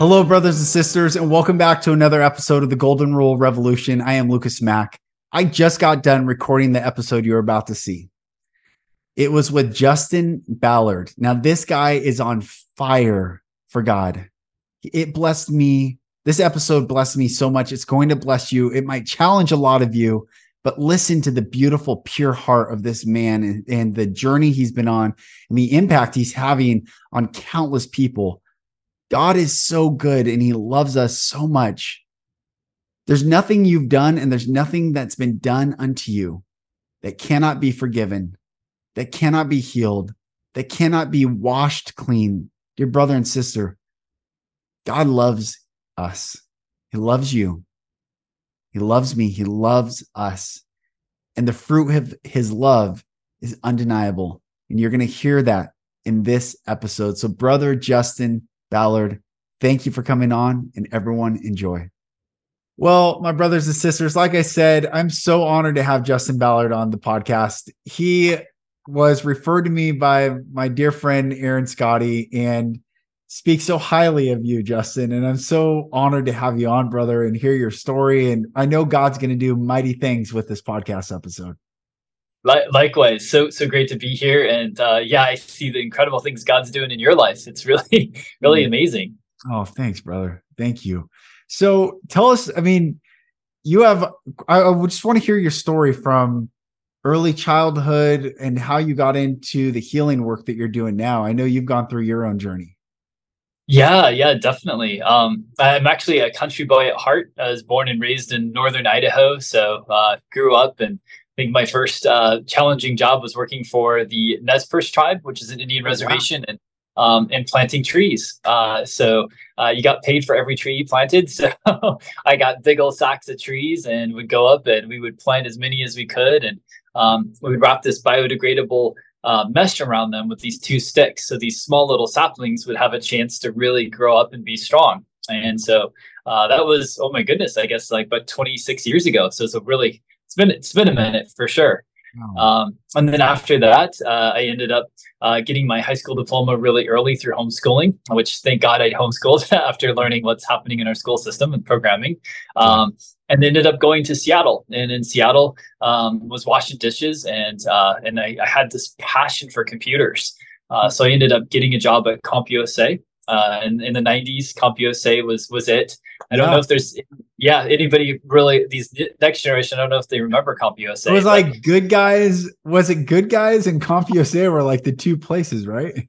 Hello, brothers and sisters, and welcome back to another episode of the Golden Rule Revolution. I am Lucas Mack. I just got done recording the episode you're about to see. It was with Justin Ballard. Now, this guy is on fire for God. It blessed me. This episode blessed me so much. It's going to bless you. It might challenge a lot of you, but listen to the beautiful, pure heart of this man and, and the journey he's been on and the impact he's having on countless people God is so good and he loves us so much. There's nothing you've done and there's nothing that's been done unto you that cannot be forgiven, that cannot be healed, that cannot be washed clean. Dear brother and sister, God loves us. He loves you. He loves me. He loves us. And the fruit of his love is undeniable. And you're going to hear that in this episode. So, brother Justin, Ballard, thank you for coming on and everyone enjoy. Well, my brothers and sisters, like I said, I'm so honored to have Justin Ballard on the podcast. He was referred to me by my dear friend Aaron Scotty and speaks so highly of you, Justin. And I'm so honored to have you on, brother, and hear your story. And I know God's going to do mighty things with this podcast episode. Likewise, so so great to be here, and uh, yeah, I see the incredible things God's doing in your life. It's really, really amazing. Oh, thanks, brother. Thank you. So, tell us. I mean, you have. I, I just want to hear your story from early childhood and how you got into the healing work that you're doing now. I know you've gone through your own journey. Yeah, yeah, definitely. Um, I'm actually a country boy at heart. I was born and raised in northern Idaho, so uh, grew up and think my first uh, challenging job was working for the Nez Perce tribe, which is an Indian oh, reservation, wow. and um, and planting trees. Uh, so uh, you got paid for every tree you planted. So I got big old sacks of trees and would go up and we would plant as many as we could, and um, we would wrap this biodegradable uh, mesh around them with these two sticks. So these small little saplings would have a chance to really grow up and be strong. And so uh, that was, oh my goodness, I guess like about 26 years ago. So it's a really it's been it's been a minute for sure. Um, and then after that, uh, I ended up uh, getting my high school diploma really early through homeschooling, which thank God I homeschooled after learning what's happening in our school system and programming. Um, and ended up going to Seattle, and in Seattle um, was washing dishes, and uh, and I, I, had this passion for computers. Uh, so I ended up getting a job at CompUSA, uh, in, in the 90s CompUSA was was it. I don't yeah. know if there's yeah anybody really these next generation i don't know if they remember CompUSA it was but, like good guys was it good guys and CompUSA were like the two places right?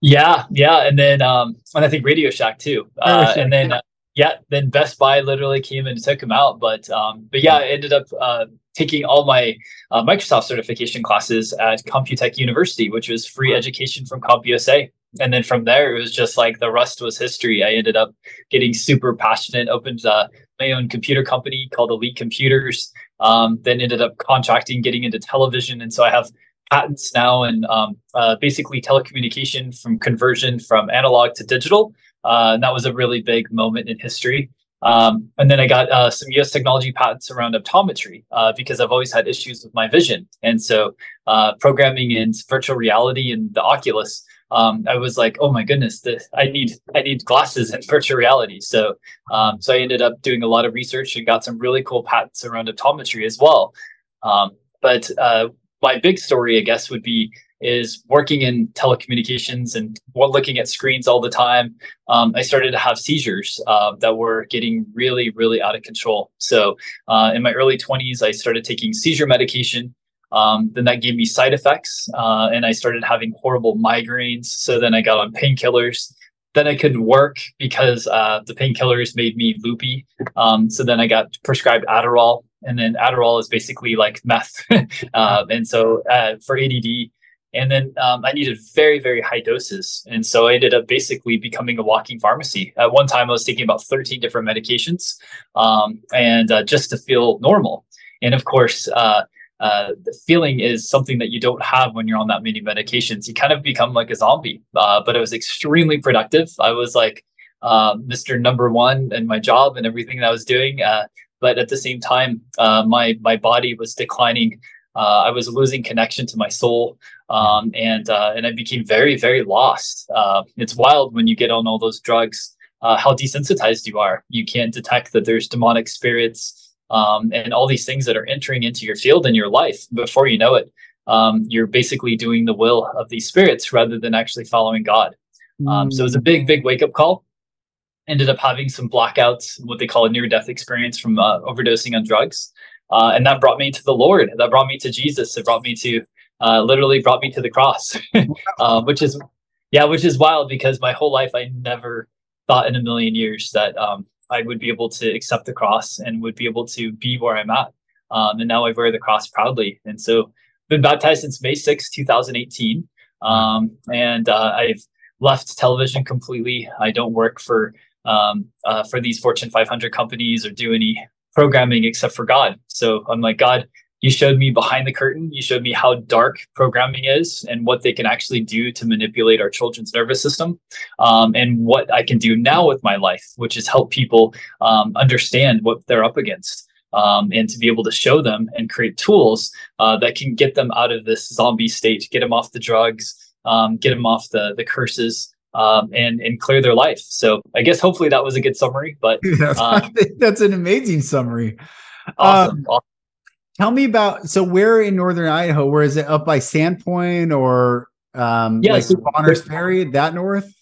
Yeah yeah and then um and i think radio shack too uh, and then uh, yeah then best buy literally came and took him out but um but yeah i ended up uh taking all my uh, microsoft certification classes at computech university which was free education from CompUSA and then from there it was just like the rest was history. I ended up getting super passionate opened uh, my own computer company called elite computers um, then ended up contracting getting into television. And so i have patents now and um, uh, basically telecommunication from conversion from analog to digital. Uh, and that was a really big moment in history. Um, and then I got uh, some US technology patents around optometry uh, because I've always had issues with my vision. And so uh, programming in virtual reality and the Oculus um, I was like, oh my goodness, this, I need I need glasses and virtual reality. So um, so I ended up doing a lot of research and got some really cool patents around optometry as well. Um, but uh, my big story, I guess, would be is working in telecommunications and looking at screens all the time. Um, I started to have seizures uh, that were getting really, really out of control. So uh, in my early 20s, I started taking seizure medication. Um, then that gave me side effects, uh, and I started having horrible migraines. So then I got on painkillers. Then I couldn't work because uh, the painkillers made me loopy. Um, so then I got prescribed Adderall, and then Adderall is basically like meth. um, and so uh, for ADD, And then um, I needed very, very high doses. And so I ended up basically becoming a walking pharmacy. At one time, I was taking about 13 different medications um, and uh, just to feel normal. And of course, uh, uh, the feeling is something that you don't have when you're on that many medications. You kind of become like a zombie. Uh, but it was extremely productive. I was like uh, Mr. Number One in my job and everything that I was doing. Uh, but at the same time, uh, my my body was declining. Uh, I was losing connection to my soul, um, and and I became very very lost. it's wild when you get on all those drugs. how desensitized you are. You can't detect that there's demonic spirits um, and all these things that are entering into your field in your life before you know it um, you're basically doing the will of these spirits rather than actually following god. Um, so it was a big big wake up call. Ended up having some blackouts what they call a near death experience from uh, overdosing on drugs. Uh, and that brought me to the lord. That brought me to jesus. It brought me to uh, literally brought me to the cross. Uh, which is yeah which is wild because my whole life i never thought in a million years that um, I would be able to accept the cross and would be able to be where I'm at. Um, and now I wear the cross proudly. And so been baptized since May 6, 2018. Um, and uh, I've left television completely. I don't work for um, uh, for these Fortune 500 companies or do any programming except for God. So I'm like, God, you showed me behind the curtain. You showed me how dark programming is and what they can actually do to manipulate our children's nervous system, um, and what I can do now with my life, which is help people um, understand what they're up against. Um, and to be able to show them and create tools uh, that can get them out of this zombie state, get them off the drugs, um, get them off the the curses, um, and and clear their life. So I guess hopefully that was a good summary. But uh, that's an amazing summary. Awesome. Um, awesome. Tell me about so where in northern Idaho? Where is it up by Sandpoint or um yeah, like so Bonners Ferry, that north?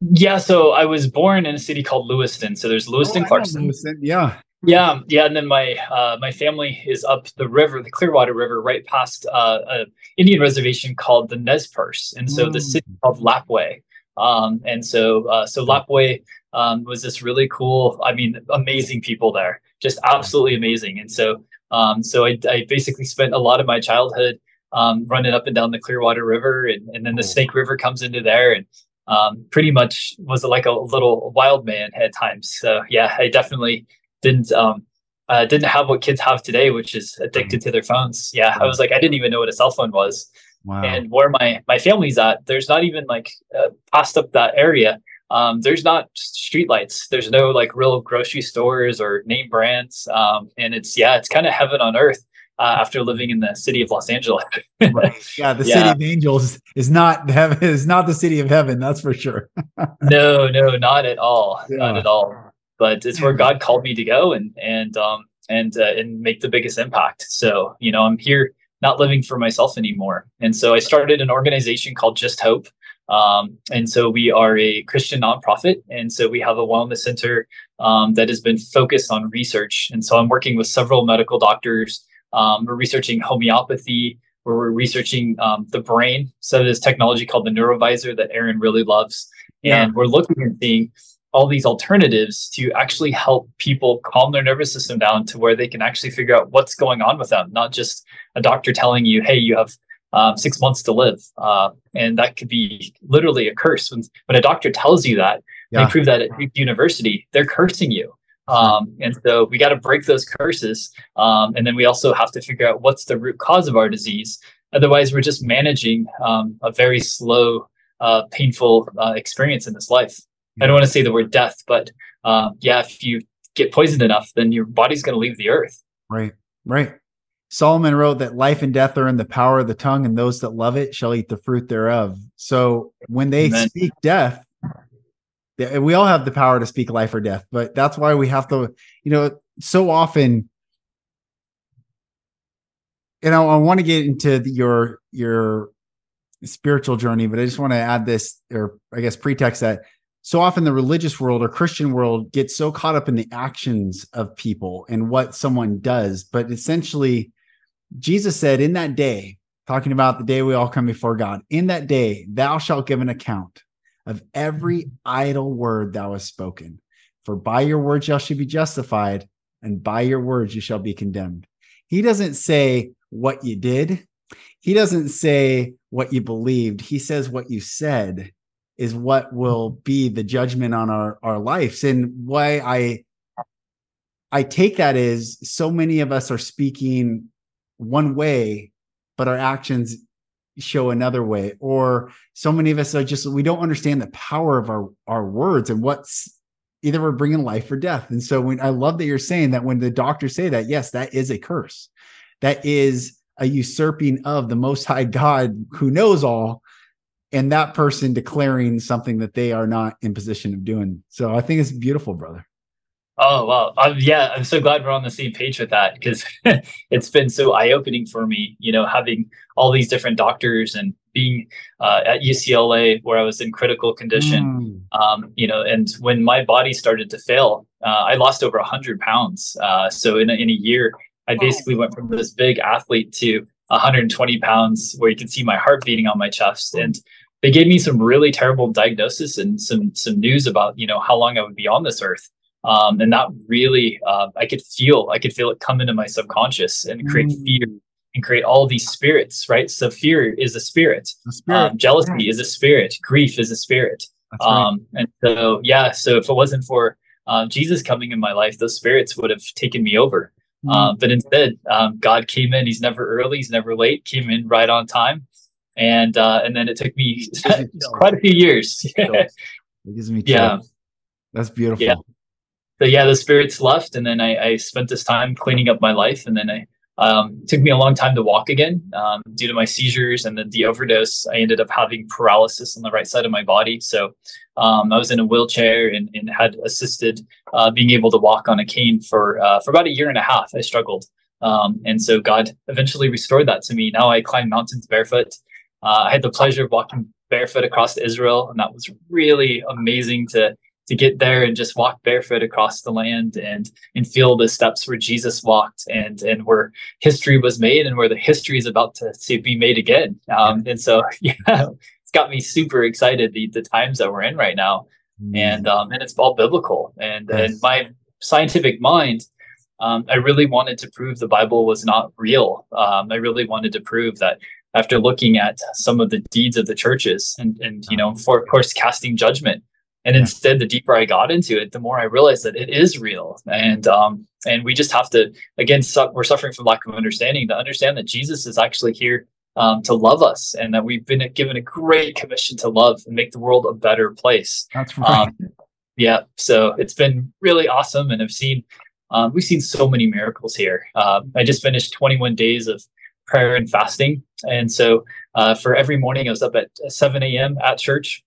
Yeah, so I was born in a city called Lewiston. So there's Lewiston, oh, Clarkston. Lewiston. Yeah. Yeah, yeah, and then my uh, my family is up the river, the Clearwater River, right past uh, an Indian reservation called the Nez Perce, and so mm. the city called Lapwai. Um, and so uh, so Lapwai um, was this really cool, I mean, amazing people there, just absolutely amazing. And so um, so I, I, basically spent a lot of my childhood um, running up and down the Clearwater River, and, and then the Snake River comes into there, and um, pretty much was like a little wild man at times. So yeah, I definitely didn't um, uh, didn't have what kids have today, which is addicted to their phones. Yeah, I was like, I didn't even know what a cell phone was. Wow. And where my my family's at, there's not even like uh, past up that area um, there's not streetlights. There's no like real grocery stores or name brands. Um, and it's yeah, it's kind of heaven on earth uh, after living in the city of Los Angeles. right. Yeah, the yeah. city of angels is not heaven. Is not the city of heaven. That's for sure. no, no, not at all. Yeah. Not at all. But it's where God called me to go and and um and uh, and make the biggest impact. So you know, I'm here not living for myself anymore. And so I started an organization called Just Hope. Um, and so we are a Christian nonprofit. And so we have a wellness center um, that has been focused on research. And so I'm working with several medical doctors. Um, we're researching homeopathy, where we're researching um, the brain. So there's technology called the Neurovisor that Aaron really loves. Yeah. And we're looking and seeing all these alternatives to actually help people calm their nervous system down to where they can actually figure out what's going on with them, not just a doctor telling you, hey, you have um, six months to live. Uh, and that could be literally a curse. When, when a doctor tells you that, yeah. they prove that at University, they're cursing you. Um, and so we got to break those curses. Um, and then we also have to figure out what's the root cause of our disease. Otherwise, we're just managing um, a very slow, uh, painful uh, experience in this life. Yeah. I don't want to say the word death, but uh, yeah, if you get poisoned enough, then your body's going to leave the earth. Right, right. Solomon wrote that life and death are in the power of the tongue, and those that love it shall eat the fruit thereof. So when they Amen. speak death, we all have the power to speak life or death, but that's why we have to, you know, so often. And I, I want to get into the, your your spiritual journey, but I just want to add this, or I guess pretext that so often the religious world or Christian world gets so caught up in the actions of people and what someone does, but essentially Jesus said, In that day, talking about the day we all come before God, in that day, thou shalt give an account of every idle word thou hast spoken. For by your words you shall be justified, and by your words you shall be condemned. He doesn't say what you did, he doesn't say what you believed. He says what you said is what will be the judgment on our our lives. And why I I take that is so many of us are speaking one way, but our actions show another way. Or so many of us are just we don't understand the power of our our words and what's either we're bringing life or death. And so when I love that you're saying that when the doctors say that, yes, that is a curse. That is a usurping of the most high God who knows all and that person declaring something that they are not in position of doing. So I think it's beautiful, brother. Oh well, um, yeah, I'm so glad we're on the same page with that because it's been so eye opening for me. You know, having all these different doctors and being uh, at UCLA where I was in critical condition. Mm. Um, you know, and when my body started to fail, uh, I lost over hundred pounds. Uh, so in a, in a year, I basically went from this big athlete to 120 pounds, where you can see my heart beating on my chest and they gave me some really terrible diagnosis and some some news about you know how long I would be on this earth. Um, and that really uh, I could feel I could feel it come into my subconscious and create mm. fear and create all these spirits, right? So fear is a spirit. A spirit. Um, jealousy right. is a spirit. Grief is a spirit. Um. And so yeah, so if it wasn't for uh, Jesus coming in my life, those spirits would have taken me over. Mm. Um, but instead, um, God came in. He's never early. He's never late. Came in right on time and uh, and then it took me quite a few years. it gives me chills. yeah, that's beautiful. Yeah. So yeah, the spirits left, and then I, I spent this time cleaning up my life, and then I um, took me a long time to walk again um, due to my seizures and then the overdose. I ended up having paralysis on the right side of my body. So um, I was in a wheelchair and, and had assisted uh, being able to walk on a cane for uh, for about a year and a half. I struggled, um, and so God eventually restored that to me. Now I climb mountains barefoot. Uh, I had the pleasure of walking barefoot across Israel, and that was really amazing to to get there and just walk barefoot across the land and and feel the steps where Jesus walked and and where history was made and where the history is about to, to be made again. Um, and so yeah, it's got me super excited the the times that we're in right now, mm. and um, and it's all biblical and and my scientific mind. Um, I really wanted to prove the Bible was not real. Um, I really wanted to prove that after looking at some of the deeds of the churches and, and you know, for of course, casting judgment. And yeah. instead, the deeper I got into it, the more I realized that it is real. And um, and we just have to again, su- we're suffering from lack of understanding to understand that Jesus is actually here um, to love us, and that we've been given a great commission to love and make the world a better place. That's right. Um, yeah. So it's been really awesome, and I've seen um, we've seen so many miracles here. Uh, I just finished 21 days of prayer and fasting. And so uh, for every morning, I was up at 7 a.m. at church.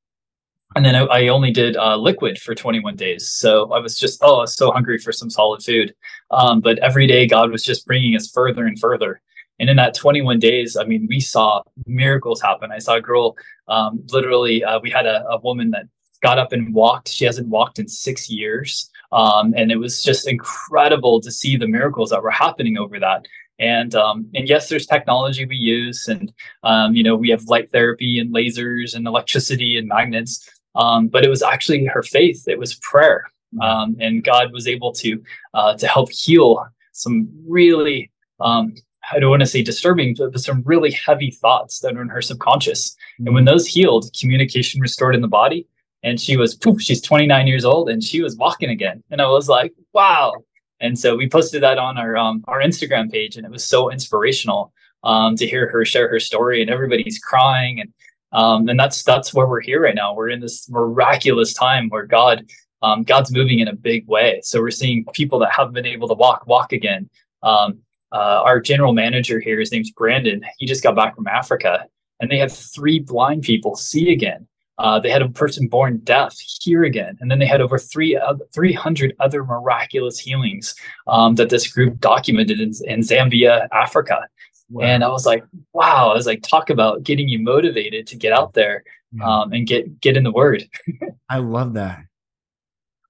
And then I, I only did uh, liquid for 21 days. So I was just, oh, I was so hungry for some solid food. Um, but every day, God was just bringing us further and further. And in that 21 days, I mean, we saw miracles happen. I saw a girl, um, literally, uh, we had a, a woman that got up and walked. She hasn't walked in six years. Um, and it was just incredible to see the miracles that were happening over that. And um, and yes, there's technology we use, and um, you know we have light therapy and lasers and electricity and magnets. Um, but it was actually her faith. It was prayer, mm-hmm. um, and God was able to uh, to help heal some really um, I don't want to say disturbing, but, but some really heavy thoughts that are in her subconscious. Mm-hmm. And when those healed, communication restored in the body, and she was poof, she's 29 years old and she was walking again. And I was like, wow, and so we posted that on our um, our Instagram page, and it was so inspirational um, to hear her share her story, and everybody's crying, and um, and that's that's where we're here right now. We're in this miraculous time where God um, God's moving in a big way. So we're seeing people that haven't been able to walk walk again. Um, uh, our general manager here, his name's Brandon. He just got back from Africa, and they had three blind people see again. Uh, they had a person born deaf here again, and then they had over three, uh, 300 other miraculous healings um, that this group documented in, in Zambia, Africa. Wow. And I was like, wow! I was like, talk about getting you motivated to get out there um, and get get in the Word. I love that.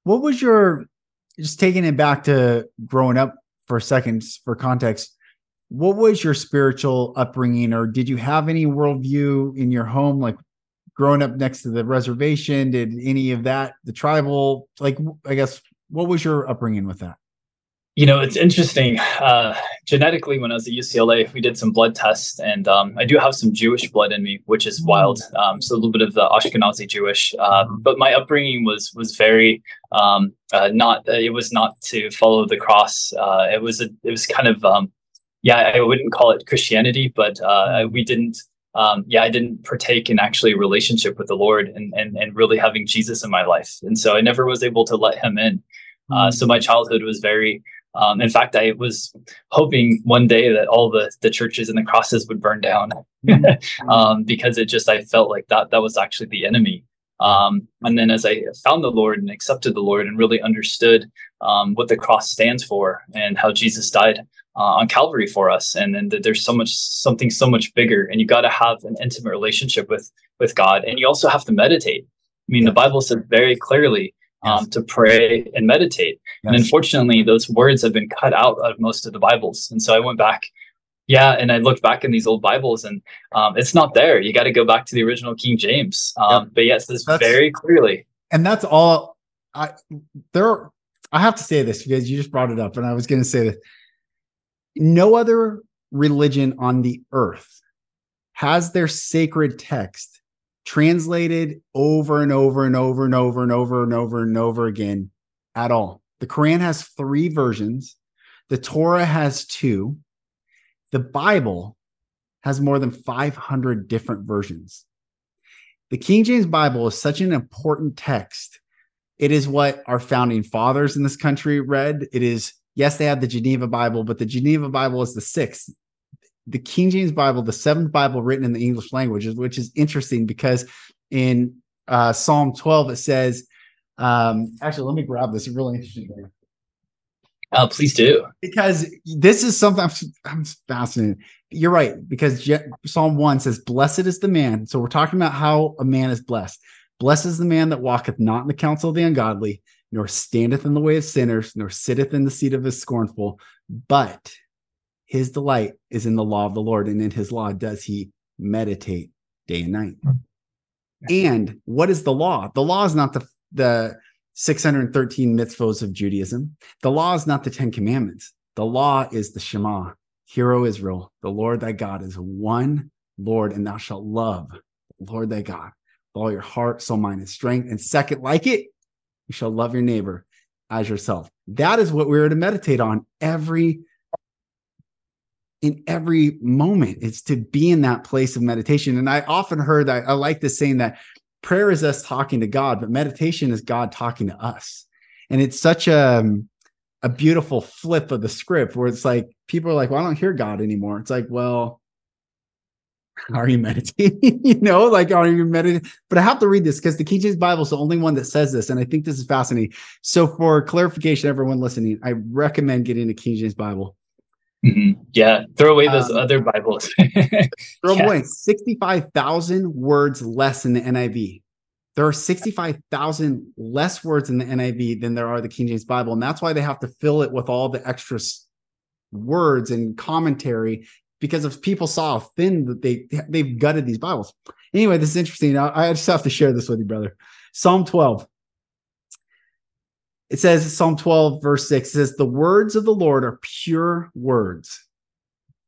What was your just taking it back to growing up for a second for context? What was your spiritual upbringing, or did you have any worldview in your home? Like, growing up next to the reservation did any of that the tribal like i guess what was your upbringing with that you know it's interesting uh, genetically, when I was at UCLA, we did some blood tests, and um, I do have some Jewish blood in me, which is wild. Um, so a little bit of the Ashkenazi Jewish, um, but my upbringing was was very um, uh, not. Uh, it was not to follow the cross. Uh, it was a, it was kind of um, yeah. I wouldn't call it Christianity, but uh, we didn't. Um, yeah, I didn't partake in actually a relationship with the Lord and, and and really having Jesus in my life, and so I never was able to let Him in. Uh, so my childhood was very um, in fact, I was hoping one day that all the, the churches and the crosses would burn down um, because it just, I felt like that, that was actually the enemy. Um, and then as I found the Lord and accepted the Lord and really understood um, what the cross stands for and how Jesus died uh, on Calvary for us, and then that there's so much something so much bigger, and you got to have an intimate relationship with with God, and you also have to meditate. I mean, the Bible says very clearly um, yes. to pray and meditate. Yes. And unfortunately, those words have been cut out of most of the Bibles. And so I went back, yeah, and I looked back in these old Bibles, and um, it's not there. You got to go back to the original King James. Um, yep. But yes, this very clearly. And that's all. I there. I have to say this because you just brought it up, and I was going to say that no other religion on the earth has their sacred text translated over and over and over and over and over and over and over again at all. The Quran has three versions, the Torah has two, the Bible has more than 500 different versions. The King James Bible is such an important text. It is what our founding fathers in this country read. It is, yes, they have the Geneva Bible, but the Geneva Bible is the sixth the King James Bible, the seventh Bible written in the English language, which is interesting because in uh, Psalm 12 it says, um, actually, let me grab this. It's really interesting. Oh, please do. Because this is something I'm, I'm fascinated. You're right. Because Je- Psalm 1 says, Blessed is the man. So we're talking about how a man is blessed. Blessed is the man that walketh not in the counsel of the ungodly, nor standeth in the way of sinners, nor sitteth in the seat of the scornful, but his delight is in the law of the Lord, and in his law does he meditate day and night. And what is the law? The law is not the, the 613 mitzvos of Judaism. The law is not the 10 commandments. The law is the Shema. Hear, O Israel, the Lord thy God is one Lord, and thou shalt love the Lord thy God with all your heart, soul, mind, and strength. And second, like it, you shall love your neighbor as yourself. That is what we're to meditate on every in every moment. It's to be in that place of meditation. And I often heard that I like this saying that prayer is us talking to God, but meditation is God talking to us. And it's such a, a beautiful flip of the script where it's like people are like, well, I don't hear God anymore. It's like, well, are you meditating? you know, like are you meditating? But I have to read this because the King James Bible is the only one that says this, and I think this is fascinating. So, for clarification, everyone listening, I recommend getting a King James Bible. Mm-hmm. Yeah, throw away those um, other Bibles. throw yeah. away 65,000 words less in the NIV. There are 65,000 less words in the NIV than there are the King James Bible. And that's why they have to fill it with all the extra words and commentary because if people saw how thin that they they've gutted these Bibles. Anyway, this is interesting. I, I just have to share this with you, brother. Psalm 12 it says Psalm 12, verse 6 says, The words of the Lord are pure words.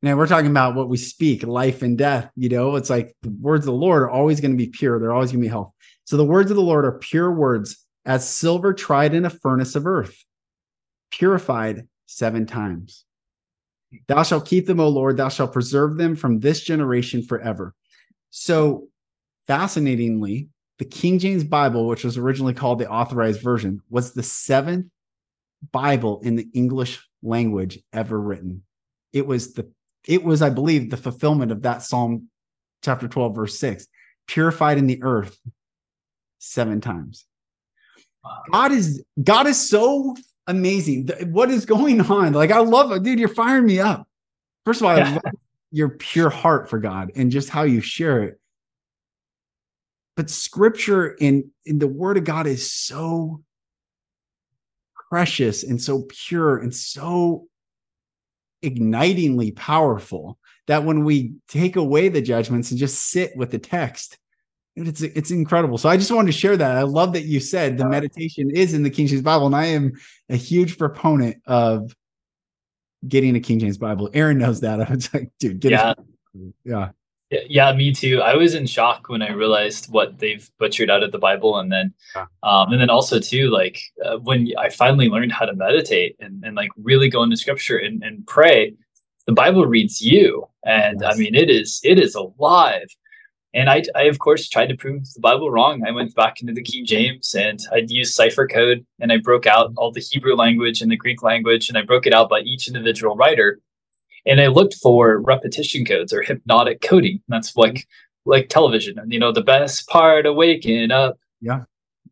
Now we're talking about what we speak, life and death. You know, it's like the words of the Lord are always going to be pure. They're always going to be health. So the words of the Lord are pure words, as silver tried in a furnace of earth, purified seven times. Thou shalt keep them, O Lord. Thou shalt preserve them from this generation forever. So fascinatingly, the King James Bible, which was originally called the Authorized Version, was the seventh Bible in the English language ever written. It was the it was, I believe, the fulfillment of that Psalm chapter 12, verse 6, purified in the earth seven times. God is God is so amazing. What is going on? Like, I love it, dude. You're firing me up. First of all, yeah. I love your pure heart for God and just how you share it but scripture in in the word of god is so precious and so pure and so ignitingly powerful that when we take away the judgments and just sit with the text it's it's incredible so i just wanted to share that i love that you said the meditation is in the king james bible and i am a huge proponent of getting a King James Bible. Aaron knows that. I was like, dude, get yeah. yeah. Yeah, me too. I was in shock when I realized what they've butchered out of the Bible, and then, um, and then also too, like uh, when I finally learned how to meditate and, and like really go into Scripture and, and pray, the Bible reads you, and yes. I mean it is it is alive. And I, I of course tried to prove the Bible wrong. I went back into the King James and I used cipher code and I broke out all the Hebrew language and the Greek language and I broke it out by each individual writer and I looked for repetition codes or hypnotic coding. That's like like television. And you know, the best part of waking up. Yeah.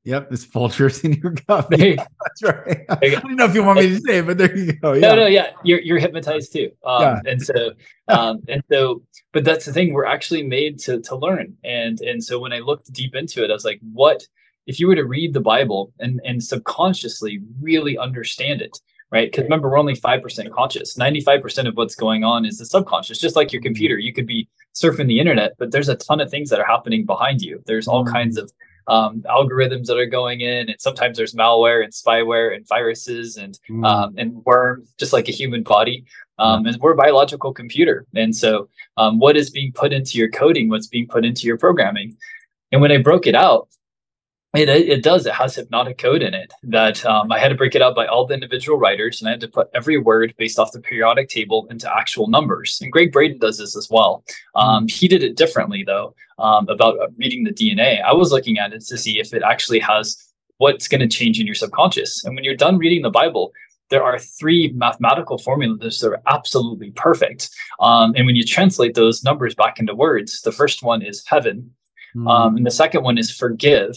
Yep, it's vultures in your cup. Yeah, that's right. I don't know if you want me to say it, but there you go. Yeah. No, no, yeah, you're you're hypnotized too. Um, yeah. and so, um, and so, but that's the thing. We're actually made to to learn, and and so when I looked deep into it, I was like, what if you were to read the Bible and and subconsciously really understand it? Right? Because remember, we're only 5% conscious. 95% of what's going on is the subconscious, just like your computer. You could be surfing the internet, but there's a ton of things that are happening behind you. There's all mm-hmm. kinds of um, algorithms that are going in, and sometimes there's malware and spyware and viruses and mm. um, and worms, just like a human body. Um, and we're a biological computer, and so um, what is being put into your coding, what's being put into your programming, and when I broke it out, it, it does. It has hypnotic code in it that um, I had to break it out by all the individual writers, and I had to put every word based off the periodic table into actual numbers. And Gregg Braden does this as well. Um, he did it differently though um, about uh, reading the DNA. I was looking at it to see if it actually has what's going to change in your subconscious. And when you're done reading the Bible, there are three mathematical formulas that are absolutely perfect. Um, and when you translate those numbers back into words, the first one is heaven, mm. and the second one is forgive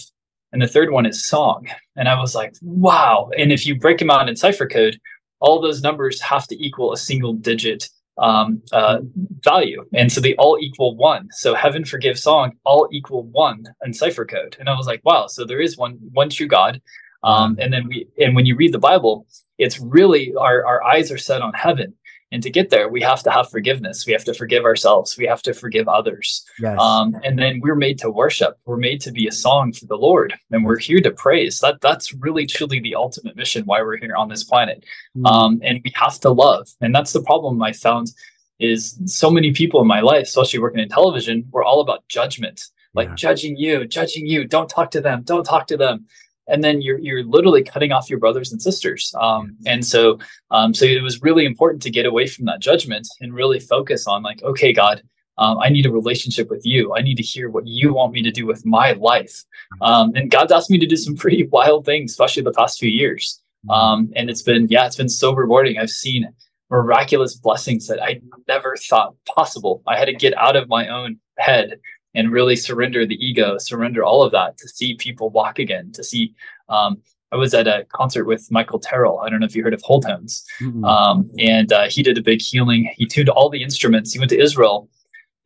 and the third one is song. And I was like, wow. And if you break them out in cipher code, all those numbers have to equal a single digit um, uh, value. And so they all equal one. So heaven forgive song all equal one in cipher code. And I was like, wow. So there is one one true God. Um, and then we and when you read the Bible, it's really our, our eyes are set on heaven. And to get there, we have to have forgiveness. We have to forgive ourselves. We have to forgive others. Yes. Um, and then we're made to worship. We're made to be a song for the Lord, and we're here to praise. That that's really truly the ultimate mission why we're here on this planet. Mm. Um, and we have to love. And that's the problem I found is so many people in my life, especially working in television, we're all about judgment, like yeah. judging you, judging you. Don't talk to them. Don't talk to them and then you're you're literally cutting off your brothers and sisters. Um, and so um, so it was really important to get away from that judgment and really focus on like, okay, God, um, I need a relationship with you. I need to hear what you want me to do with my life. Um, and God's asked me to do some pretty wild things, especially the past few years. Um, and it's been yeah, it's been so rewarding. I've seen miraculous blessings that I never thought possible. I had to get out of my own head and really surrender the ego, surrender all of that to see people walk again, to see. Um, I was at a concert with Michael Tyrrell. I don't know if you heard of Wholetones. Mm-hmm. Um, and uh, he did a big healing. He tuned all the instruments. He went to Israel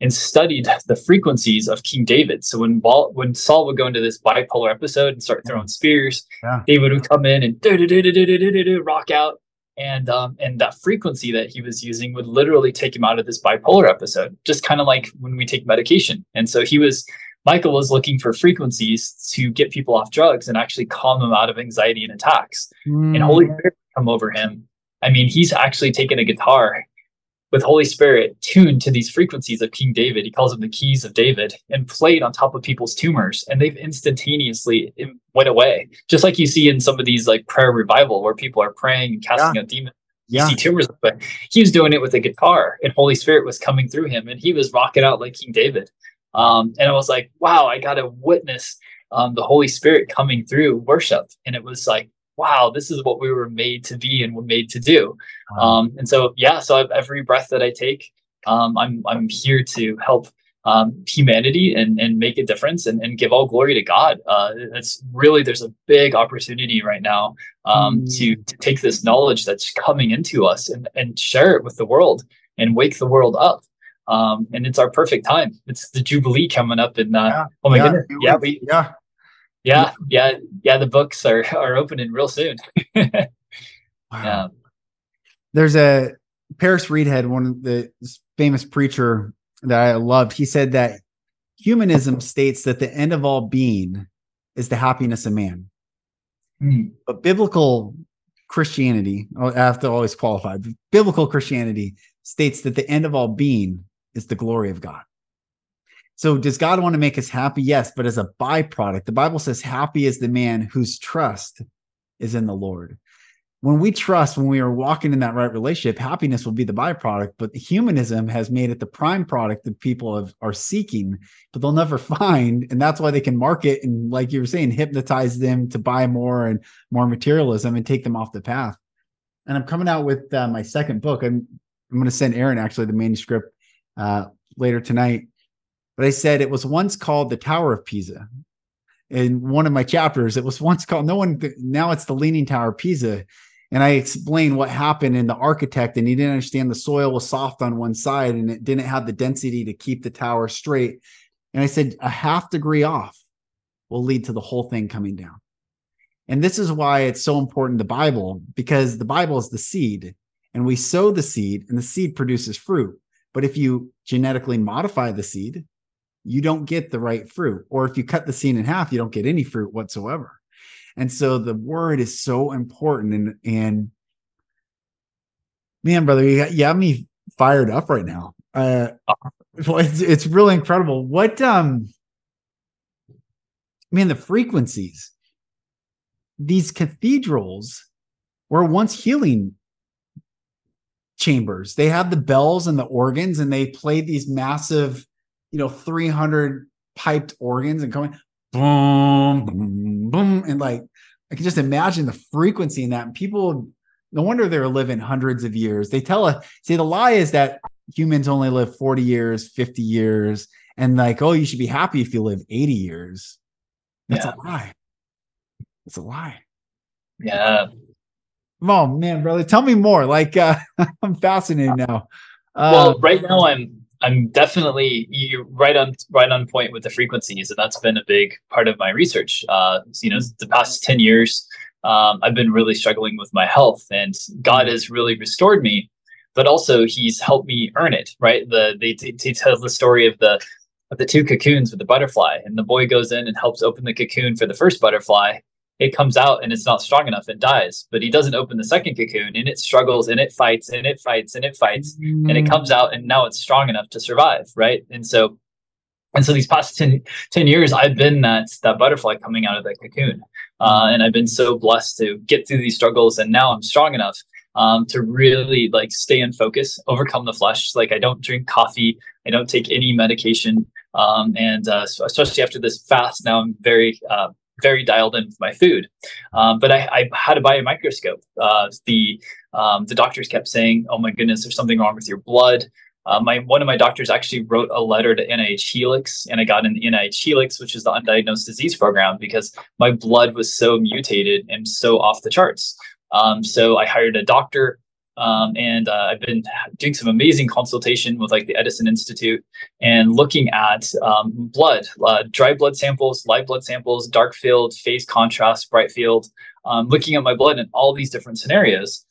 and studied the frequencies of King David. So when when Saul would go into this bipolar episode and start throwing spears, yeah. David would come in and rock out and um, and that frequency that he was using would literally take him out of this bipolar episode, just kind of like when we take medication. And so he was Michael was looking for frequencies to get people off drugs and actually calm them out of anxiety and attacks. Mm. And Holy Spirit come over him. I mean, he's actually taken a guitar with Holy Spirit tuned to these frequencies of King David. He calls them the keys of David and played on top of people's tumors. And they've instantaneously went away. Just like you see in some of these like prayer revival where people are praying and casting yeah. out demons. You yeah. see tumors, but he was doing it with a guitar and Holy Spirit was coming through him and he was rocking out like King David. Um, and I was like, wow, I got to witness um, the Holy Spirit coming through worship. And it was like, wow, this is what we were made to be and were made to do. Wow. Um, and so, yeah, so I've, every breath that I take, um, I'm, I'm here to help um, humanity and, and make a difference and, and give all glory to God. Uh, it's really, there's a big opportunity right now um, mm. to, to take this knowledge that's coming into us and, and share it with the world and wake the world up. Um, and it's our perfect time. It's the Jubilee coming up in, uh, yeah. oh my yeah. goodness. Yeah. We, yeah yeah, yeah, yeah. The books are are opening real soon. wow. Yeah. There's a Paris Reidhead, one of the famous preacher that I loved. He said that humanism states that the end of all being is the happiness of man. Mm. But biblical Christianity, I have to always qualify, biblical Christianity states that the end of all being is the glory of God. So, does God want to make us happy? Yes, but as a byproduct, the Bible says, Happy is the man whose trust is in the Lord when we trust, when we are walking in that right relationship, happiness will be the byproduct. But humanism has made it the prime product that people have, are seeking, but they'll never find. And that's why they can market and, like you were saying, hypnotize them to buy more and more materialism and take them off the path. And I'm coming out with uh, my second book. I'm, I'm going to send Aaron actually the manuscript uh, later tonight. But I said it was once called the Tower of Pisa. In one of my chapters, it was once called no one. Now it's the Leaning Tower of Pisa and I explained what happened in the architect, and he didn't understand the soil was soft on one side and it didn't have the density to keep the tower straight. And I said, a half degree off will lead to the whole thing coming down. And this is why it's so important the Bible, because the Bible is the seed, and we sow the seed, and the seed produces fruit. But if you genetically modify the seed, you don't get the right fruit. Or if you cut the seed in half, you don't get any fruit whatsoever. And so the word is so important. And and man, brother, you, got, you have me fired up right now. Uh, it's it's really incredible. What um, man, the frequencies. These cathedrals were once healing chambers. They had the bells and the organs, and they played these massive, you know, 300 piped organs and coming boom, boom, boom, and like I can just imagine the frequency in that. And people, no wonder they're living hundreds of years. They tell us, see, the lie is that humans only live 40 years, 50 years, and like, oh, you should be happy if you live 80 years. That's yeah. a lie. It's a lie. Yeah. Oh man, brother, tell me more. Like, uh, I'm fascinated now. Uh, well, right now I'm I'm definitely you right on right on point with the frequencies, and that's been a big part of my research. Uh, you know, the past ten years, um, I've been really struggling with my health, and God has really restored me. But also, He's helped me earn it. Right? The they, they tell the story of the of the two cocoons with the butterfly, and the boy goes in and helps open the cocoon for the first butterfly, it comes out and it's not strong enough and dies. But he doesn't open the second cocoon and it struggles and it fights and it fights and it fights mm. and it comes out and now it's strong enough to survive. Right. And so and so these past 10, 10 years I've been that that butterfly coming out of that cocoon. Uh, and I've been so blessed to get through these struggles and now I'm strong enough um, to really like stay in focus, overcome the flesh. Like I don't drink coffee, I don't take any medication. Um, and uh, especially after this fast, now I'm very uh, very dialed in with my food. Um, but I, I, had to buy a microscope. Uh, the um, the doctors kept saying, "Oh my goodness, there's something wrong with your blood." Uh, my one of my doctors actually wrote a letter to NIH Helix, and I got an NIH Helix, which is the undiagnosed disease program, because my blood was so mutated and so off the charts. Um, so I hired a doctor um, and uh, I've been doing some amazing consultation with like the Edison Institute and looking at um, blood, uh, dry blood samples, live blood samples, dark field, phase contrast, bright field, um, looking at my blood in all these different scenarios.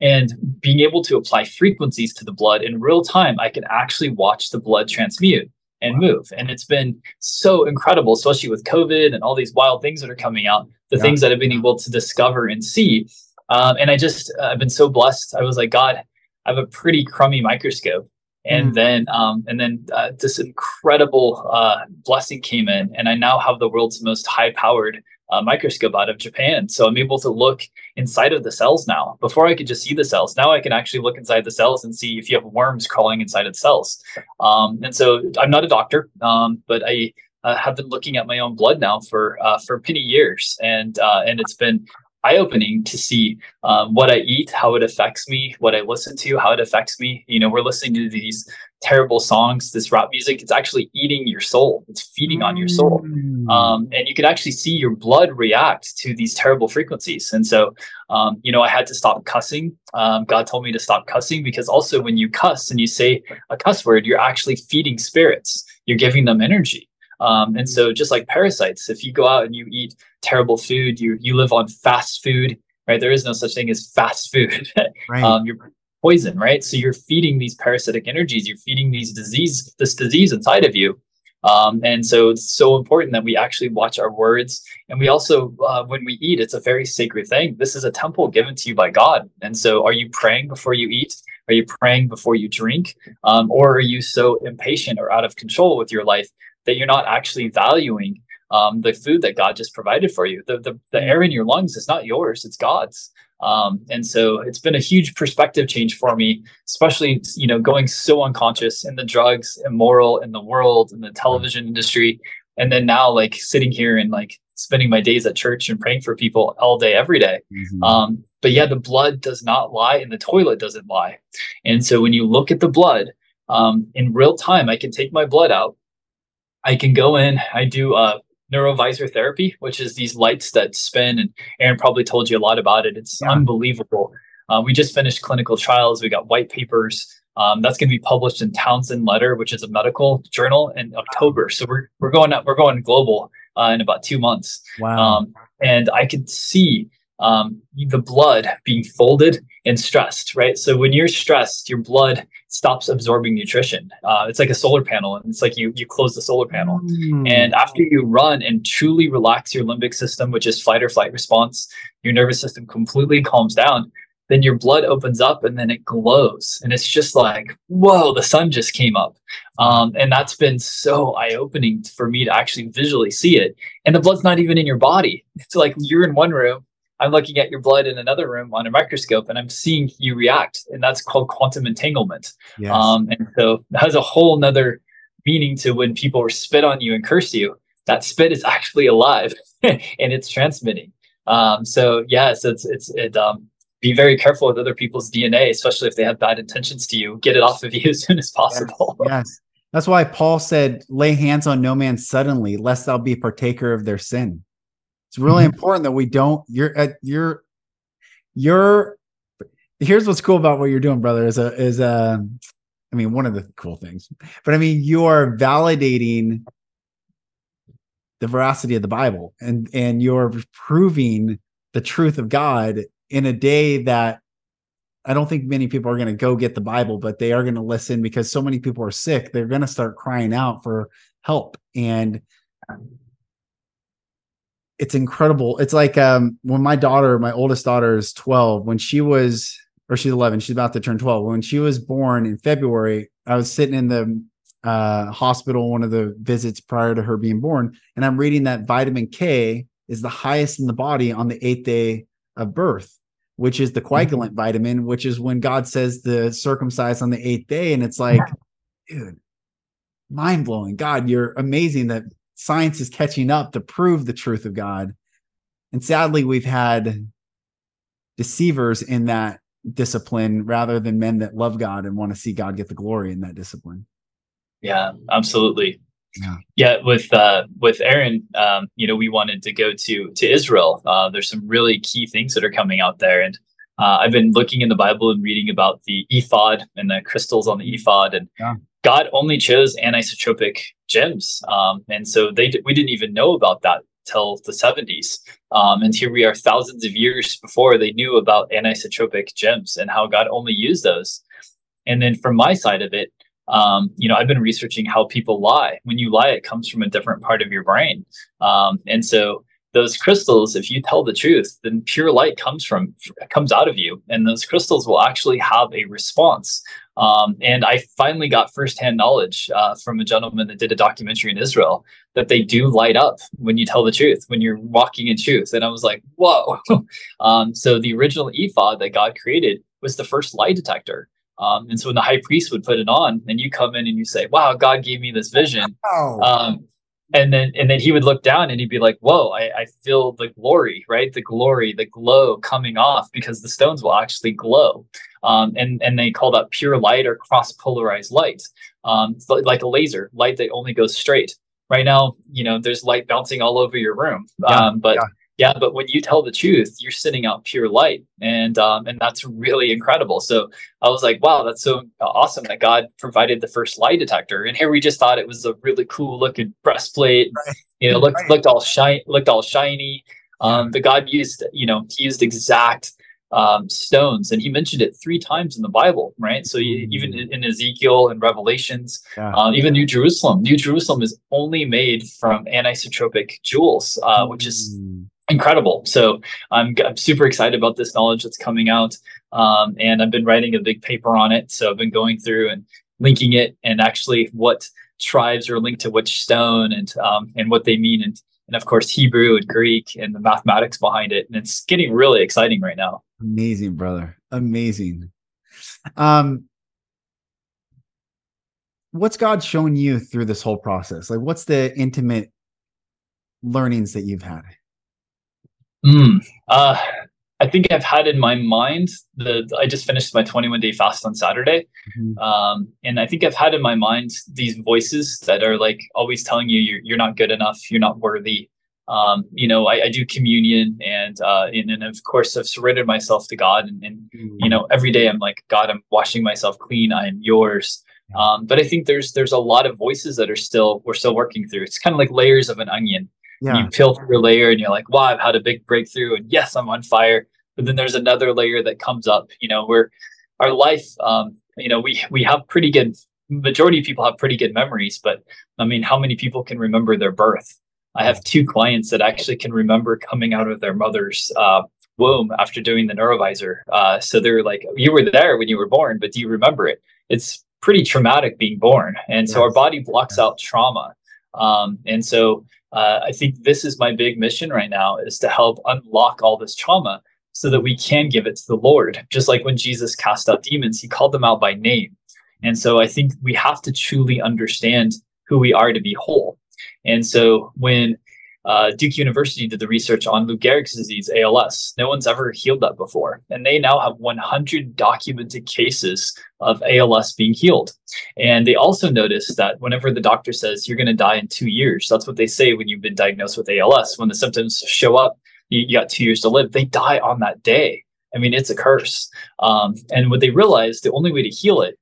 And being able to apply frequencies to the blood in real time, I can actually watch the blood transmute and move. And it's been so incredible, especially with COVID and all these wild things that are coming out, the yeah. things that I've been able to discover and see um, and I just, uh, I've been so blessed. I was like, God, I have a pretty crummy microscope. And mm. then, um, and then uh, this incredible uh, blessing came in, and I now have the world's most high-powered uh, microscope out of Japan. So I'm able to look inside of the cells now. Before I could just see the cells. Now I can actually look inside the cells and see if you have worms crawling inside of the cells. Um, and so I'm not a doctor, um, but I uh, have been looking at my own blood now for uh, for many years, and uh, and it's been eye opening to see um, what I eat, how it affects me, what I listen to, how it affects me. You know, we're listening to these terrible songs, this rap music. It's actually eating your soul. It's feeding on your soul, mm. um, and you can actually see your blood react to these terrible frequencies. And so, um, you know, I had to stop cussing. Um, God told me to stop cussing because also when you cuss and you say a cuss word, you're actually feeding spirits. You're giving them energy. Um, and so, just like parasites, if you go out and you eat terrible food, you you live on fast food, right? There is no such thing as fast food. right. um, you're poison, right? So you're feeding these parasitic energies. You're feeding these disease, this disease inside of you. Um, and so it's so important that we actually watch our words. And we also, uh, when we eat, it's a very sacred thing. This is a temple given to you by God. And so are you praying before you eat? Are you praying before you drink? Um, or are you so impatient or out of control with your life that you're not actually valuing um, the food that God just provided for you? The, the, the air in your lungs is not yours, it's God's. Um, and so it's been a huge perspective change for me, especially, you know, going so unconscious in the drugs, immoral in the world, in the television industry. And then now like sitting here and like spending my days at church and praying for people all day, every day. Mm-hmm. Um, but yeah, the blood does not lie and the toilet doesn't lie. And so when you look at the blood um, in real time, I can take my blood out. I can go in, I do uh, neurovisor therapy, which is these lights that spin. And Aaron probably told you a lot about it. It's yeah. unbelievable. Uh, we just finished clinical trials. We got white papers. Um, that's going to be published in Townsend Letter, which is a medical journal, in October. So we're we're going up, we're going global uh, in about two months. Wow! Um, and I could see um, the blood being folded and stressed, right? So when you're stressed, your blood stops absorbing nutrition. Uh, it's like a solar panel, and it's like you you close the solar panel. Mm. And after you run and truly relax your limbic system, which is fight or flight response, your nervous system completely calms down. Then your blood opens up and then it glows, and it's just like, whoa, the sun just came up. Um, and that's been so eye opening for me to actually visually see it. And the blood's not even in your body. It's like you're in one room I'm looking at your blood in another room on a microscope and I'm seeing you react. And that's called quantum entanglement. Yes. Um, and so it has a whole nother meaning to when people spit on you and curse you. That spit is actually alive and it's transmitting. Um, so yeah, so it's it's it um be very careful with other people's DNA, especially if they have bad intentions to you. Get it off of you as soon as possible. Yes. yes. That's why Paul said, lay hands on no man suddenly, lest thou be partaker of their sin. It's really mm-hmm. important that we don't. You're at you're you're. Here's what's cool about what you're doing, brother. Is a is a. I mean, one of the cool things, but I mean, you are validating the veracity of the Bible, and and you're proving the truth of God in a day that I don't think many people are going to go get the Bible, but they are going to listen because so many people are sick. They're going to start crying out for help. And it's incredible. It's like um, when my daughter, my oldest daughter is 12, when she was, or she's 11, she's about to turn 12. When she was born in February, I was sitting in the uh, hospital, one of the visits prior to her being born, and I'm reading that vitamin K is the highest in the body on the eighth day of birth, which is the mm-hmm. coagulant mm-hmm. vitamin, which is when God says the circumcise on the eighth day. And it's like, dude, mind blowing. God, you're amazing that science is catching up to prove the truth of God. And sadly, we've had deceivers in that discipline rather than men that love God and want to see God get the glory in that discipline. Yeah, absolutely. Yeah. yeah, with uh, with Aaron, um, you know, we wanted to go to to Israel. Uh, there's some really key things that are coming out there, and uh, I've been looking in the Bible and reading about the ephod and the crystals on the ephod, and yeah. God only chose anisotropic gems, um, and so they we didn't even know about that till the 70s. Um, and here we are, thousands of years before they knew about anisotropic gems and how God only used those. And then from my side of it, um, you know, I've been researching how people lie. When you lie, it comes from a different part of your brain, um, and so those crystals if you tell the truth then pure light comes from comes out of you and those crystals will actually have a response um, and i finally got firsthand knowledge uh, from a gentleman that did a documentary in israel that they do light up when you tell the truth when you're walking in truth. And i was like whoa. Um, so the original ephod that god created was the first lie detector. Um, and so when the high priest would put it on and you come in and you say wow god gave me this vision. Um, and then and then he would look down and he'd be like whoa I, I feel the glory right? The glory the glow coming off because the stones will actually glow. Um, and and they call that pure light or cross polarized light. Um, like a laser light that only goes straight. Right now you know there's light bouncing all over your room. Yeah, um, but yeah yeah but when you tell the truth you're sending out pure light and um, and that's really incredible so i was like wow that's so awesome that god provided the first lie detector and here we just thought it was a really cool looking breastplate right. you know looked right. looked all shiny looked all shiny um, the god used you know he used exact um, stones, and he mentioned it three times in the Bible, right? So even mm. in Ezekiel and Revelations, yeah. uh, even New Jerusalem, New Jerusalem is only made from anisotropic jewels, uh, which is mm. Incredible. So I'm, I'm super excited about this knowledge that's coming out, um, and I've been writing a big paper on it. So I've been going through and linking it, and actually what tribes are linked to which stone, and um, and what they mean, and and of course Hebrew and Greek and the mathematics behind it, and it's getting really exciting right now. Amazing, brother. Amazing. Um, what's God shown you through this whole process? Like, what's the intimate learnings that you've had? Mm, uh, I think I've had in my mind the I just finished my 21 day fast on Saturday, mm-hmm. um, and I think I've had in my mind these voices that are like always telling you you're you're not good enough, you're not worthy, um, you know, I, I, do communion and, uh, and, and of course I've surrendered myself to God and, and, you know, every day I'm like, God, I'm washing myself clean. I am yours. Um, but I think there's, there's a lot of voices that are still, we're still working through. It's kind of like layers of an onion. Yeah. You peel through a layer and you're like, wow, I've had a big breakthrough and yes, I'm on fire. But then there's another layer that comes up, you know, where our life, um, you know, we, we have pretty good, majority of people have pretty good memories, but I mean, how many people can remember their birth? I have two clients that actually can remember coming out of their mother's uh, womb after doing the neurovisor. Uh, so they're like, you were there when you were born, but do you remember it? It's pretty traumatic being born. And so yes. our body blocks out trauma. Um, and so uh, I think this is my big mission right now is to help unlock all this trauma so that we can give it to the Lord. Just like when Jesus cast out demons, he called them out by name. And so I think we have to truly understand who we are to be whole. And so when uh, Duke University did the research on Lou Gehrig's disease, ALS. No one's ever healed that before. And they now have 100 documented cases of ALS being healed. And they also noticed that whenever the doctor says you're going to die in two years, that's what they say when you've been diagnosed with ALS. When the symptoms show up, you, you got two years to live, they die on that day. I mean, it's a curse. Um, and what they realized, the only way to heal it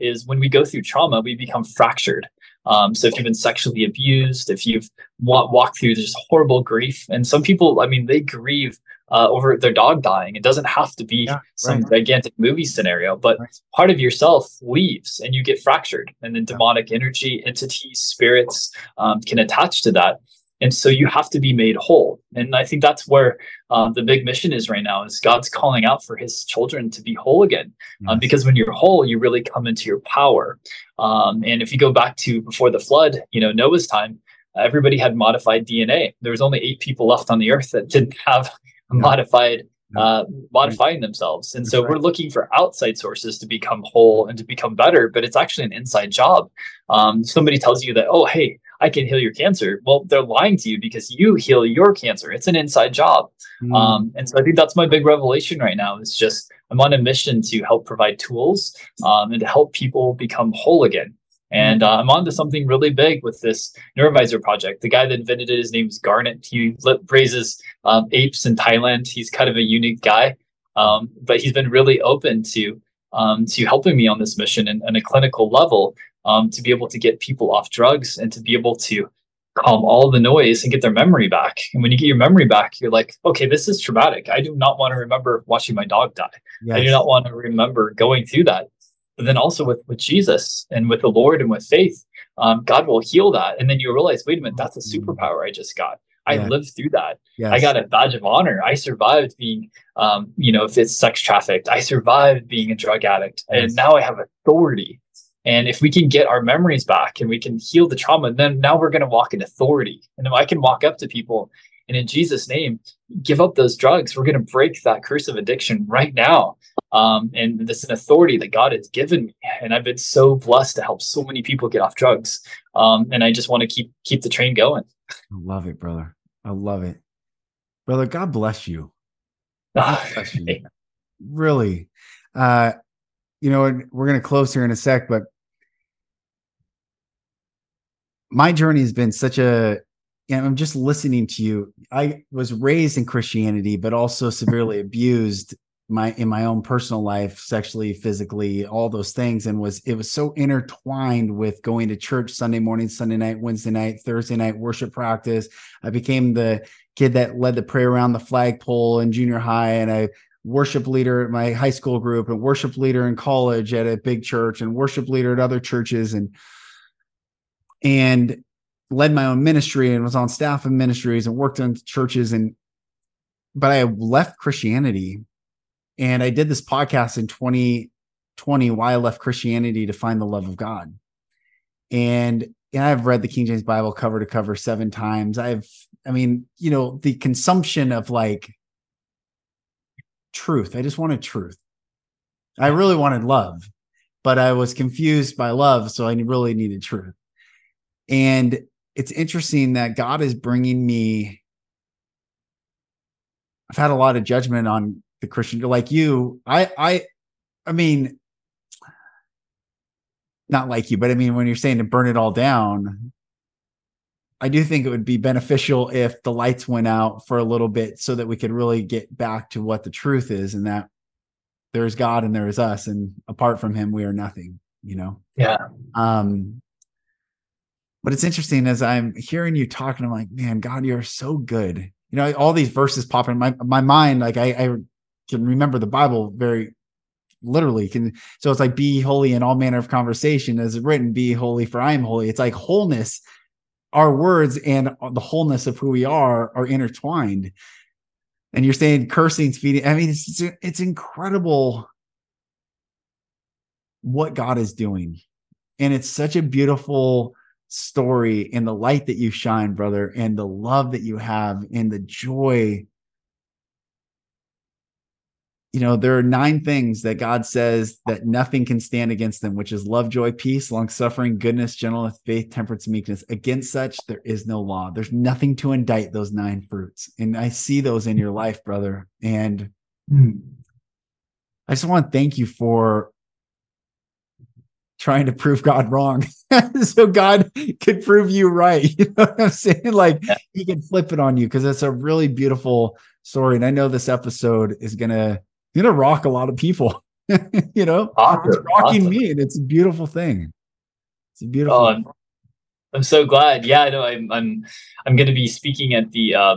is when we go through trauma, we become fractured. Um, so if you've been sexually abused, if you've wa- walked through this horrible grief, and some people, I mean, they grieve uh, over their dog dying. It doesn't have to be yeah, some right. gigantic movie scenario, but right. part of yourself leaves and you get fractured, and then demonic energy, entities, spirits um, can attach to that and so you have to be made whole. And i think that's where um, the big mission is right now is god's calling out for his children to be whole again. Um, because when you're whole you really come into your power. Um, and if you go back to before the flood you know noah's time everybody had modified dna there was only eight people left on the earth that didn't have modified uh, modifying themselves. And so we're looking for outside sources to become whole and to become better, but it's actually an inside job. Um, somebody tells you that, oh, hey, I can heal your cancer. Well, they're lying to you because you heal your cancer. It's an inside job. Mm. Um, and so I think that's my big revelation right now. It's just I'm on a mission to help provide tools um, and to help people become whole again. And uh, I'm on to something really big with this Neurovisor project. The guy that invented it, his name is Garnet. He raises um, apes in Thailand. He's kind of a unique guy, um, but he's been really open to um, to helping me on this mission and, and a clinical level um, to be able to get people off drugs and to be able to calm all the noise and get their memory back. And when you get your memory back, you're like, okay, this is traumatic. I do not want to remember watching my dog die. Yes. I do not want to remember going through that. But then also with with Jesus and with the Lord and with faith, um, God will heal that. And then you realize, wait a minute, that's a mm-hmm. superpower I just got. I yeah. lived through that. Yes. I got a badge of honor. I survived being, um, you know, if it's sex trafficked, I survived being a drug addict, yes. and now I have authority and if we can get our memories back and we can heal the trauma, then now we're going to walk in authority. And I can walk up to people and in Jesus' name, give up those drugs. We're going to break that curse of addiction right now. Um, and this is an authority that God has given me. And I've been so blessed to help so many people get off drugs. Um, and I just want to keep keep the train going. I love it, brother. I love it. Brother, God bless you. God bless you. really. Uh, you know, we're going to close here in a sec, but my journey has been such a know, I'm just listening to you. I was raised in Christianity, but also severely abused my in my own personal life, sexually, physically, all those things, and was it was so intertwined with going to church Sunday morning, Sunday night, Wednesday night, Thursday night worship practice. I became the kid that led the prayer around the flagpole in junior high, and I worship leader at my high school group and worship leader in college at a big church and worship leader at other churches and and led my own ministry and was on staff of ministries and worked in churches and but I left Christianity and I did this podcast in 2020 why I left Christianity to find the love of God. And and I've read the King James Bible cover to cover seven times. I've I mean, you know, the consumption of like truth. I just wanted truth. I really wanted love, but I was confused by love, so I really needed truth. And it's interesting that God is bringing me. I've had a lot of judgment on the Christian, like you. I, I, I mean, not like you, but I mean, when you're saying to burn it all down, I do think it would be beneficial if the lights went out for a little bit so that we could really get back to what the truth is and that there is God and there is us. And apart from him, we are nothing, you know? Yeah. Um, but it's interesting as I'm hearing you talking, and I'm like, man, God, you're so good. You know, all these verses pop in my my mind. Like I, I can remember the Bible very literally. Can so it's like be holy in all manner of conversation, as written, be holy for I am holy. It's like wholeness. Our words and the wholeness of who we are are intertwined. And you're saying cursing, feeding. I mean, it's it's incredible what God is doing, and it's such a beautiful story and the light that you shine, brother, and the love that you have and the joy. You know, there are nine things that God says that nothing can stand against them, which is love, joy, peace, long suffering, goodness, gentleness, faith, temperance, meekness. Against such, there is no law. There's nothing to indict those nine fruits. And I see those in your life, brother. And mm. I just want to thank you for trying to prove God wrong. so God could prove you right. You know what I'm saying? Like yeah. he can flip it on you because it's a really beautiful story. And I know this episode is gonna gonna rock a lot of people. you know, awesome. it's rocking awesome. me, and it's a beautiful thing. It's a beautiful. Oh, I'm, I'm, so glad. Yeah, I know. I'm I'm I'm going to be speaking at the uh,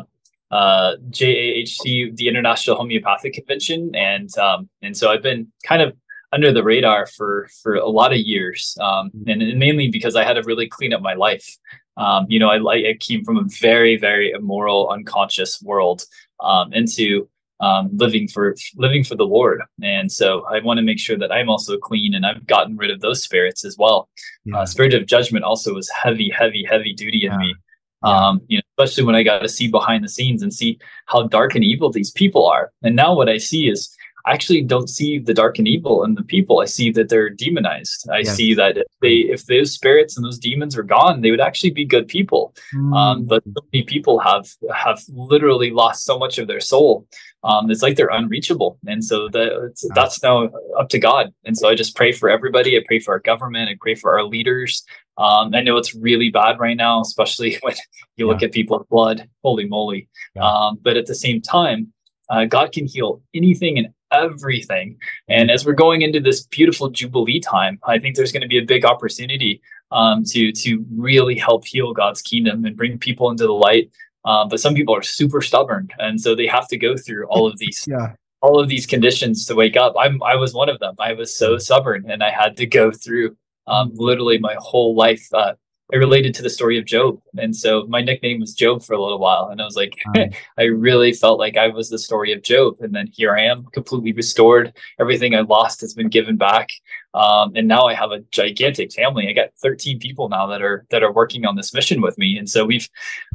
uh, JAHC, the International Homeopathic Convention, and um, and so I've been kind of under the radar for for a lot of years, um, and, and, mainly because I had to really clean up my life. Um, you know, I, like I came from a very very immoral, unconscious world um, into um, living for living for the Lord, and so I want to make sure that I'm also clean, and I've gotten rid of those spirits as well. Yeah. Uh, spirit of judgment also was heavy, heavy, heavy duty in yeah. me. Um, you know, especially when I got to see behind the scenes and see how dark and evil these people are. And now what I see is I actually don't see the dark and evil in the people. I see that they're demonized. I yes. see that if they if those spirits and those demons are gone, they would actually be good people. Mm. Um, but so many people have have literally lost so much of their soul. Um, it's like they're unreachable, and so the, that's now up to God. And so I just pray for everybody. I pray for our government. I pray for our leaders. Um, I know it's really bad right now, especially when you yeah. look at people's blood. Holy moly! Yeah. Um, but at the same time, uh, God can heal anything and everything. And as we're going into this beautiful Jubilee time, I think there's going to be a big opportunity um, to to really help heal God's kingdom and bring people into the light. Um, but some people are super stubborn, and so they have to go through all of these. yeah. All of these conditions to wake up. I'm I was one of them. I was so stubborn, and I had to go through um, literally my whole life uh, I related to the story of Job. And so my nickname was Job for a little while. And I was like, I really felt like I was the story of Job. And then here I am, completely restored. Everything I lost has been given back. Um, and now I have a gigantic family. I got 13 people now that are that are working on this mission with me. And so we've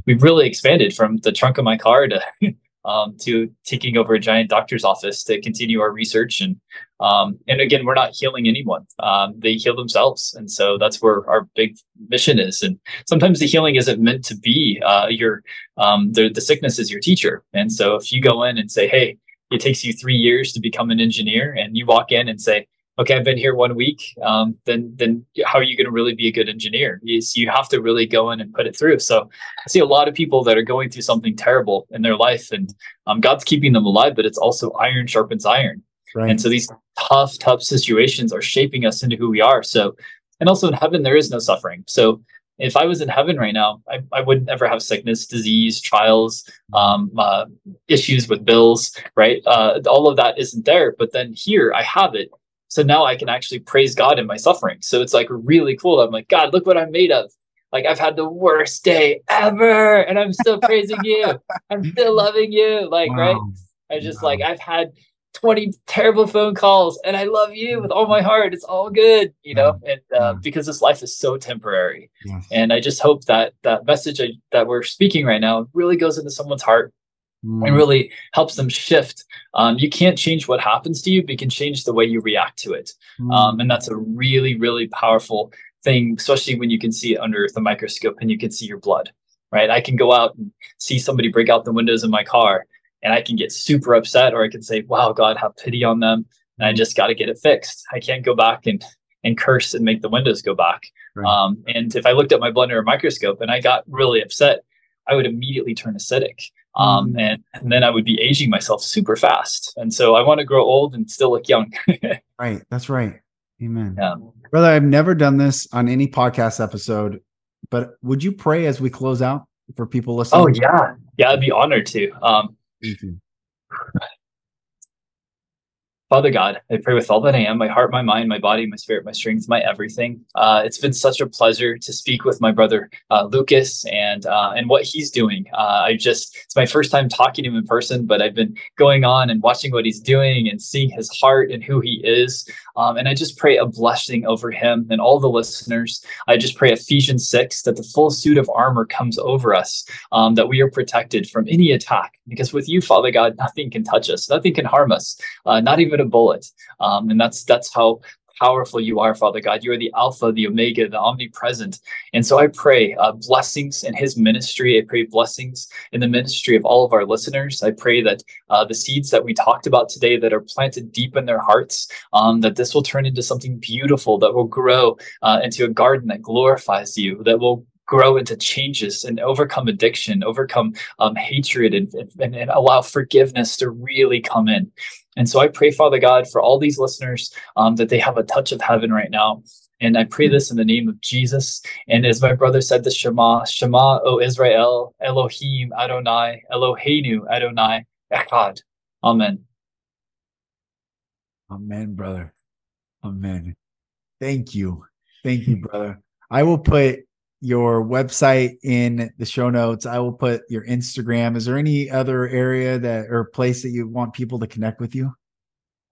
we've really expanded from the trunk of my car to um, to taking over a giant doctor's office to continue our research. And um, and again, we're not healing anyone; um, they heal themselves, and so that's where our big mission is. And sometimes the healing isn't meant to be uh, your um, the the sickness is your teacher. And so if you go in and say, "Hey," it takes you three years to become an engineer, and you walk in and say, okay, I've been here one week, um, then then how are you going to really be a good engineer? You, you have to really go in and put it through. So I see a lot of people that are going through something terrible in their life, and um, God's keeping them alive, but it's also iron sharpens iron. Right. And so these tough, tough situations are shaping us into who we are. So, and also in heaven there is no suffering. So if I was in heaven right now, I, I wouldn't ever have sickness, disease, trials, um, uh, issues with bills, right? Uh, all of that isn't there. But then here I have it. So now I can actually praise God in my suffering. So it's like really cool. I'm like, God, look what I'm made of. Like I've had the worst day ever, and I'm still praising you. I'm still loving you. Like, wow. right? I just wow. like I've had 20 terrible phone calls and I love you with all my heart. It's all good, you know, and uh, because this life is so temporary. Yes. And I just hope that that message I, that we're speaking right now really goes into someone's heart mm. and really helps them shift. Um, you can't change what happens to you, but you can change the way you react to it. Mm. Um, and that's a really, really powerful thing, especially when you can see it under the microscope and you can see your blood, right? I can go out and see somebody break out the windows in my car and I can get super upset, or I can say, "Wow, God, have pity on them," and I just got to get it fixed. I can't go back and and curse and make the windows go back. Right. Um, and if I looked at my blood under a microscope and I got really upset, I would immediately turn acidic. Um, mm. and, and, then I would be aging myself super fast. And so I want to grow old and still look young. right. That's right. Amen. Yeah. Brother, I've never done this on any podcast episode, but would you pray as we close out for people listening? Oh, yeah. Yeah, I'd be honored to. Um. Father God, I pray with all that I am, my heart, my mind, my body, my spirit, my strength, my everything. Uh, it's been such a pleasure to speak with my brother uh, Lucas and uh, and what he's doing. Uh, I just it's my first time talking to him in person, but I've been going on and watching what he's doing and seeing his heart and who he is. Um, and I just pray a blessing over him and all the listeners. I just pray Ephesians 6 that the full suit of armor comes over us, um, that we are protected from any attack. Because with you, Father God, nothing can touch us, nothing can harm us, uh, not even a bullet. Um, and that's that's how powerful you are, Father God. You are the Alpha, the Omega, the omnipresent. And so I pray uh, blessings in his ministry. I pray blessings in the ministry of all of our listeners. I pray that uh, the seeds that we talked about today that are planted deep in their hearts, um, that this will turn into something beautiful that will grow uh, into a garden that glorifies you, that will grow into changes and overcome addiction, overcome um, hatred, and, and, and, allow forgiveness to really come in. And so I pray, Father God, for all these listeners um, that they have a touch of heaven right now. And I pray this in the name of Jesus. And as my brother said, the Shema, Shema, O Israel, Elohim, Adonai, Eloheinu, Adonai, Echad. Amen. Amen, brother. Amen. Thank you. Thank you, brother. I will put your website in the show notes. I will put your Instagram. Is there any other area that or place that you want people to connect with you?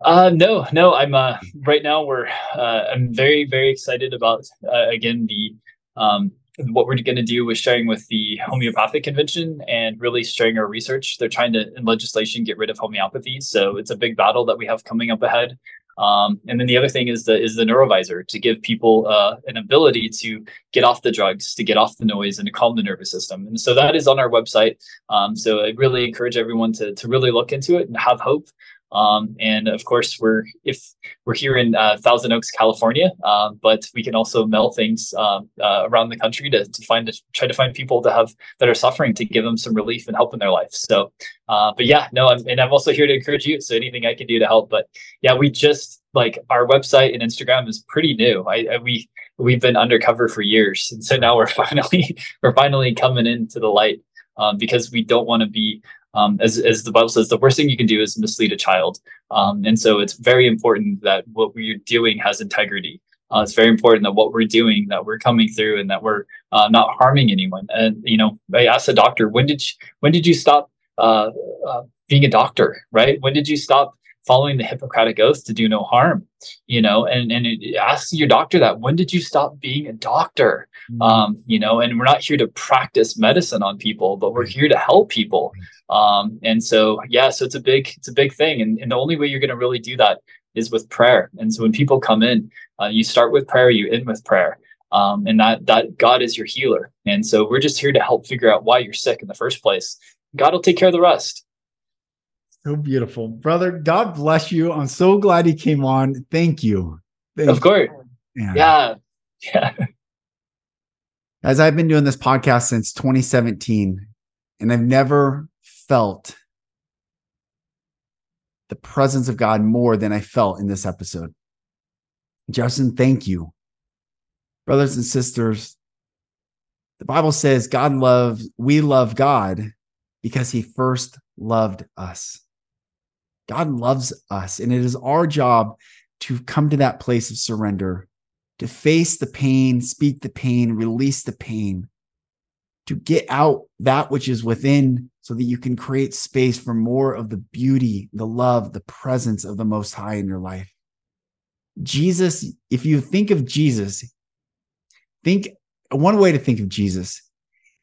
Uh, no, no. I'm uh, right now. We're uh, I'm very very excited about uh, again the um, what we're going to do with sharing with the homeopathic convention and really sharing our research. They're trying to in legislation get rid of homeopathy, so it's a big battle that we have coming up ahead. Um, and then the other thing is the is the neurovisor to give people uh, an ability to get off the drugs, to get off the noise, and to calm the nervous system. And so that is on our website. Um, so I really encourage everyone to to really look into it and have hope. Um, and of course, we're if we're here in uh, Thousand Oaks, California, uh, but we can also mail things um, uh, around the country to, to find to try to find people to have that are suffering to give them some relief and help in their life. So, uh, but yeah, no, I'm, and I'm also here to encourage you. So anything I can do to help. But yeah, we just like our website and Instagram is pretty new. I, I we we've been undercover for years, and so now we're finally we're finally coming into the light um, because we don't want to be um, as, as the Bible says, the worst thing you can do is mislead a child. Um, and so it's very important that what we're doing has integrity. Uh, it's very important that what we're doing, that we're coming through, and that we're uh, not harming anyone. And you know, I asked the doctor, when did you, when did you stop uh, uh being a doctor? Right? When did you stop following the Hippocratic oath to do no harm, you know, and, and it asks your doctor that when did you stop being a doctor? Mm-hmm. Um, you know, and we're not here to practice medicine on people, but we're here to help people. Um, and so, yeah, so it's a big, it's a big thing. And, and the only way you're going to really do that is with prayer. And so when people come in, uh, you start with prayer, you end with prayer. Um, and that, that God is your healer. And so we're just here to help figure out why you're sick in the first place. God will take care of the rest. So beautiful, brother. God bless you. I'm so glad he came on. Thank you. Thank of course. Yeah. yeah. Yeah. As I've been doing this podcast since 2017, and I've never felt the presence of God more than I felt in this episode. Justin, thank you. Brothers and sisters, The Bible says God loves, we love God because he first loved us. God loves us, and it is our job to come to that place of surrender, to face the pain, speak the pain, release the pain, to get out that which is within so that you can create space for more of the beauty, the love, the presence of the Most High in your life. Jesus, if you think of Jesus, think one way to think of Jesus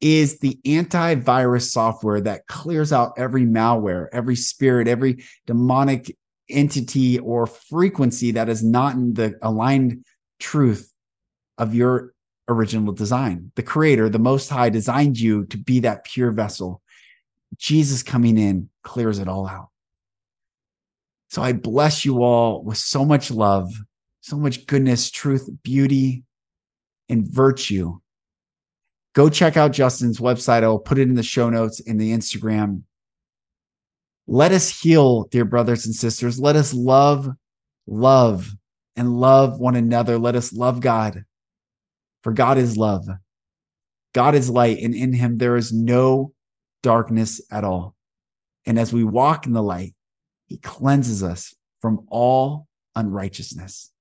is the antivirus software that clears out every malware, every spirit, every demonic entity or frequency that is not in the aligned truth of your original design. The creator, the most high designed you to be that pure vessel. Jesus coming in clears it all out. So I bless you all with so much love, so much goodness, truth, beauty, and virtue. Go check out Justin's website. I'll put it in the show notes in the Instagram. Let us heal, dear brothers and sisters. Let us love, love, and love one another. Let us love God, for God is love. God is light, and in him there is no darkness at all. And as we walk in the light, he cleanses us from all unrighteousness.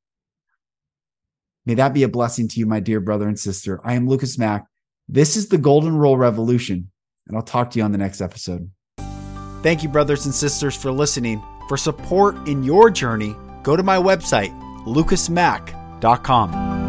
May that be a blessing to you, my dear brother and sister. I am Lucas Mack. This is the Golden Rule Revolution, and I'll talk to you on the next episode. Thank you, brothers and sisters, for listening. For support in your journey, go to my website, lucasmack.com.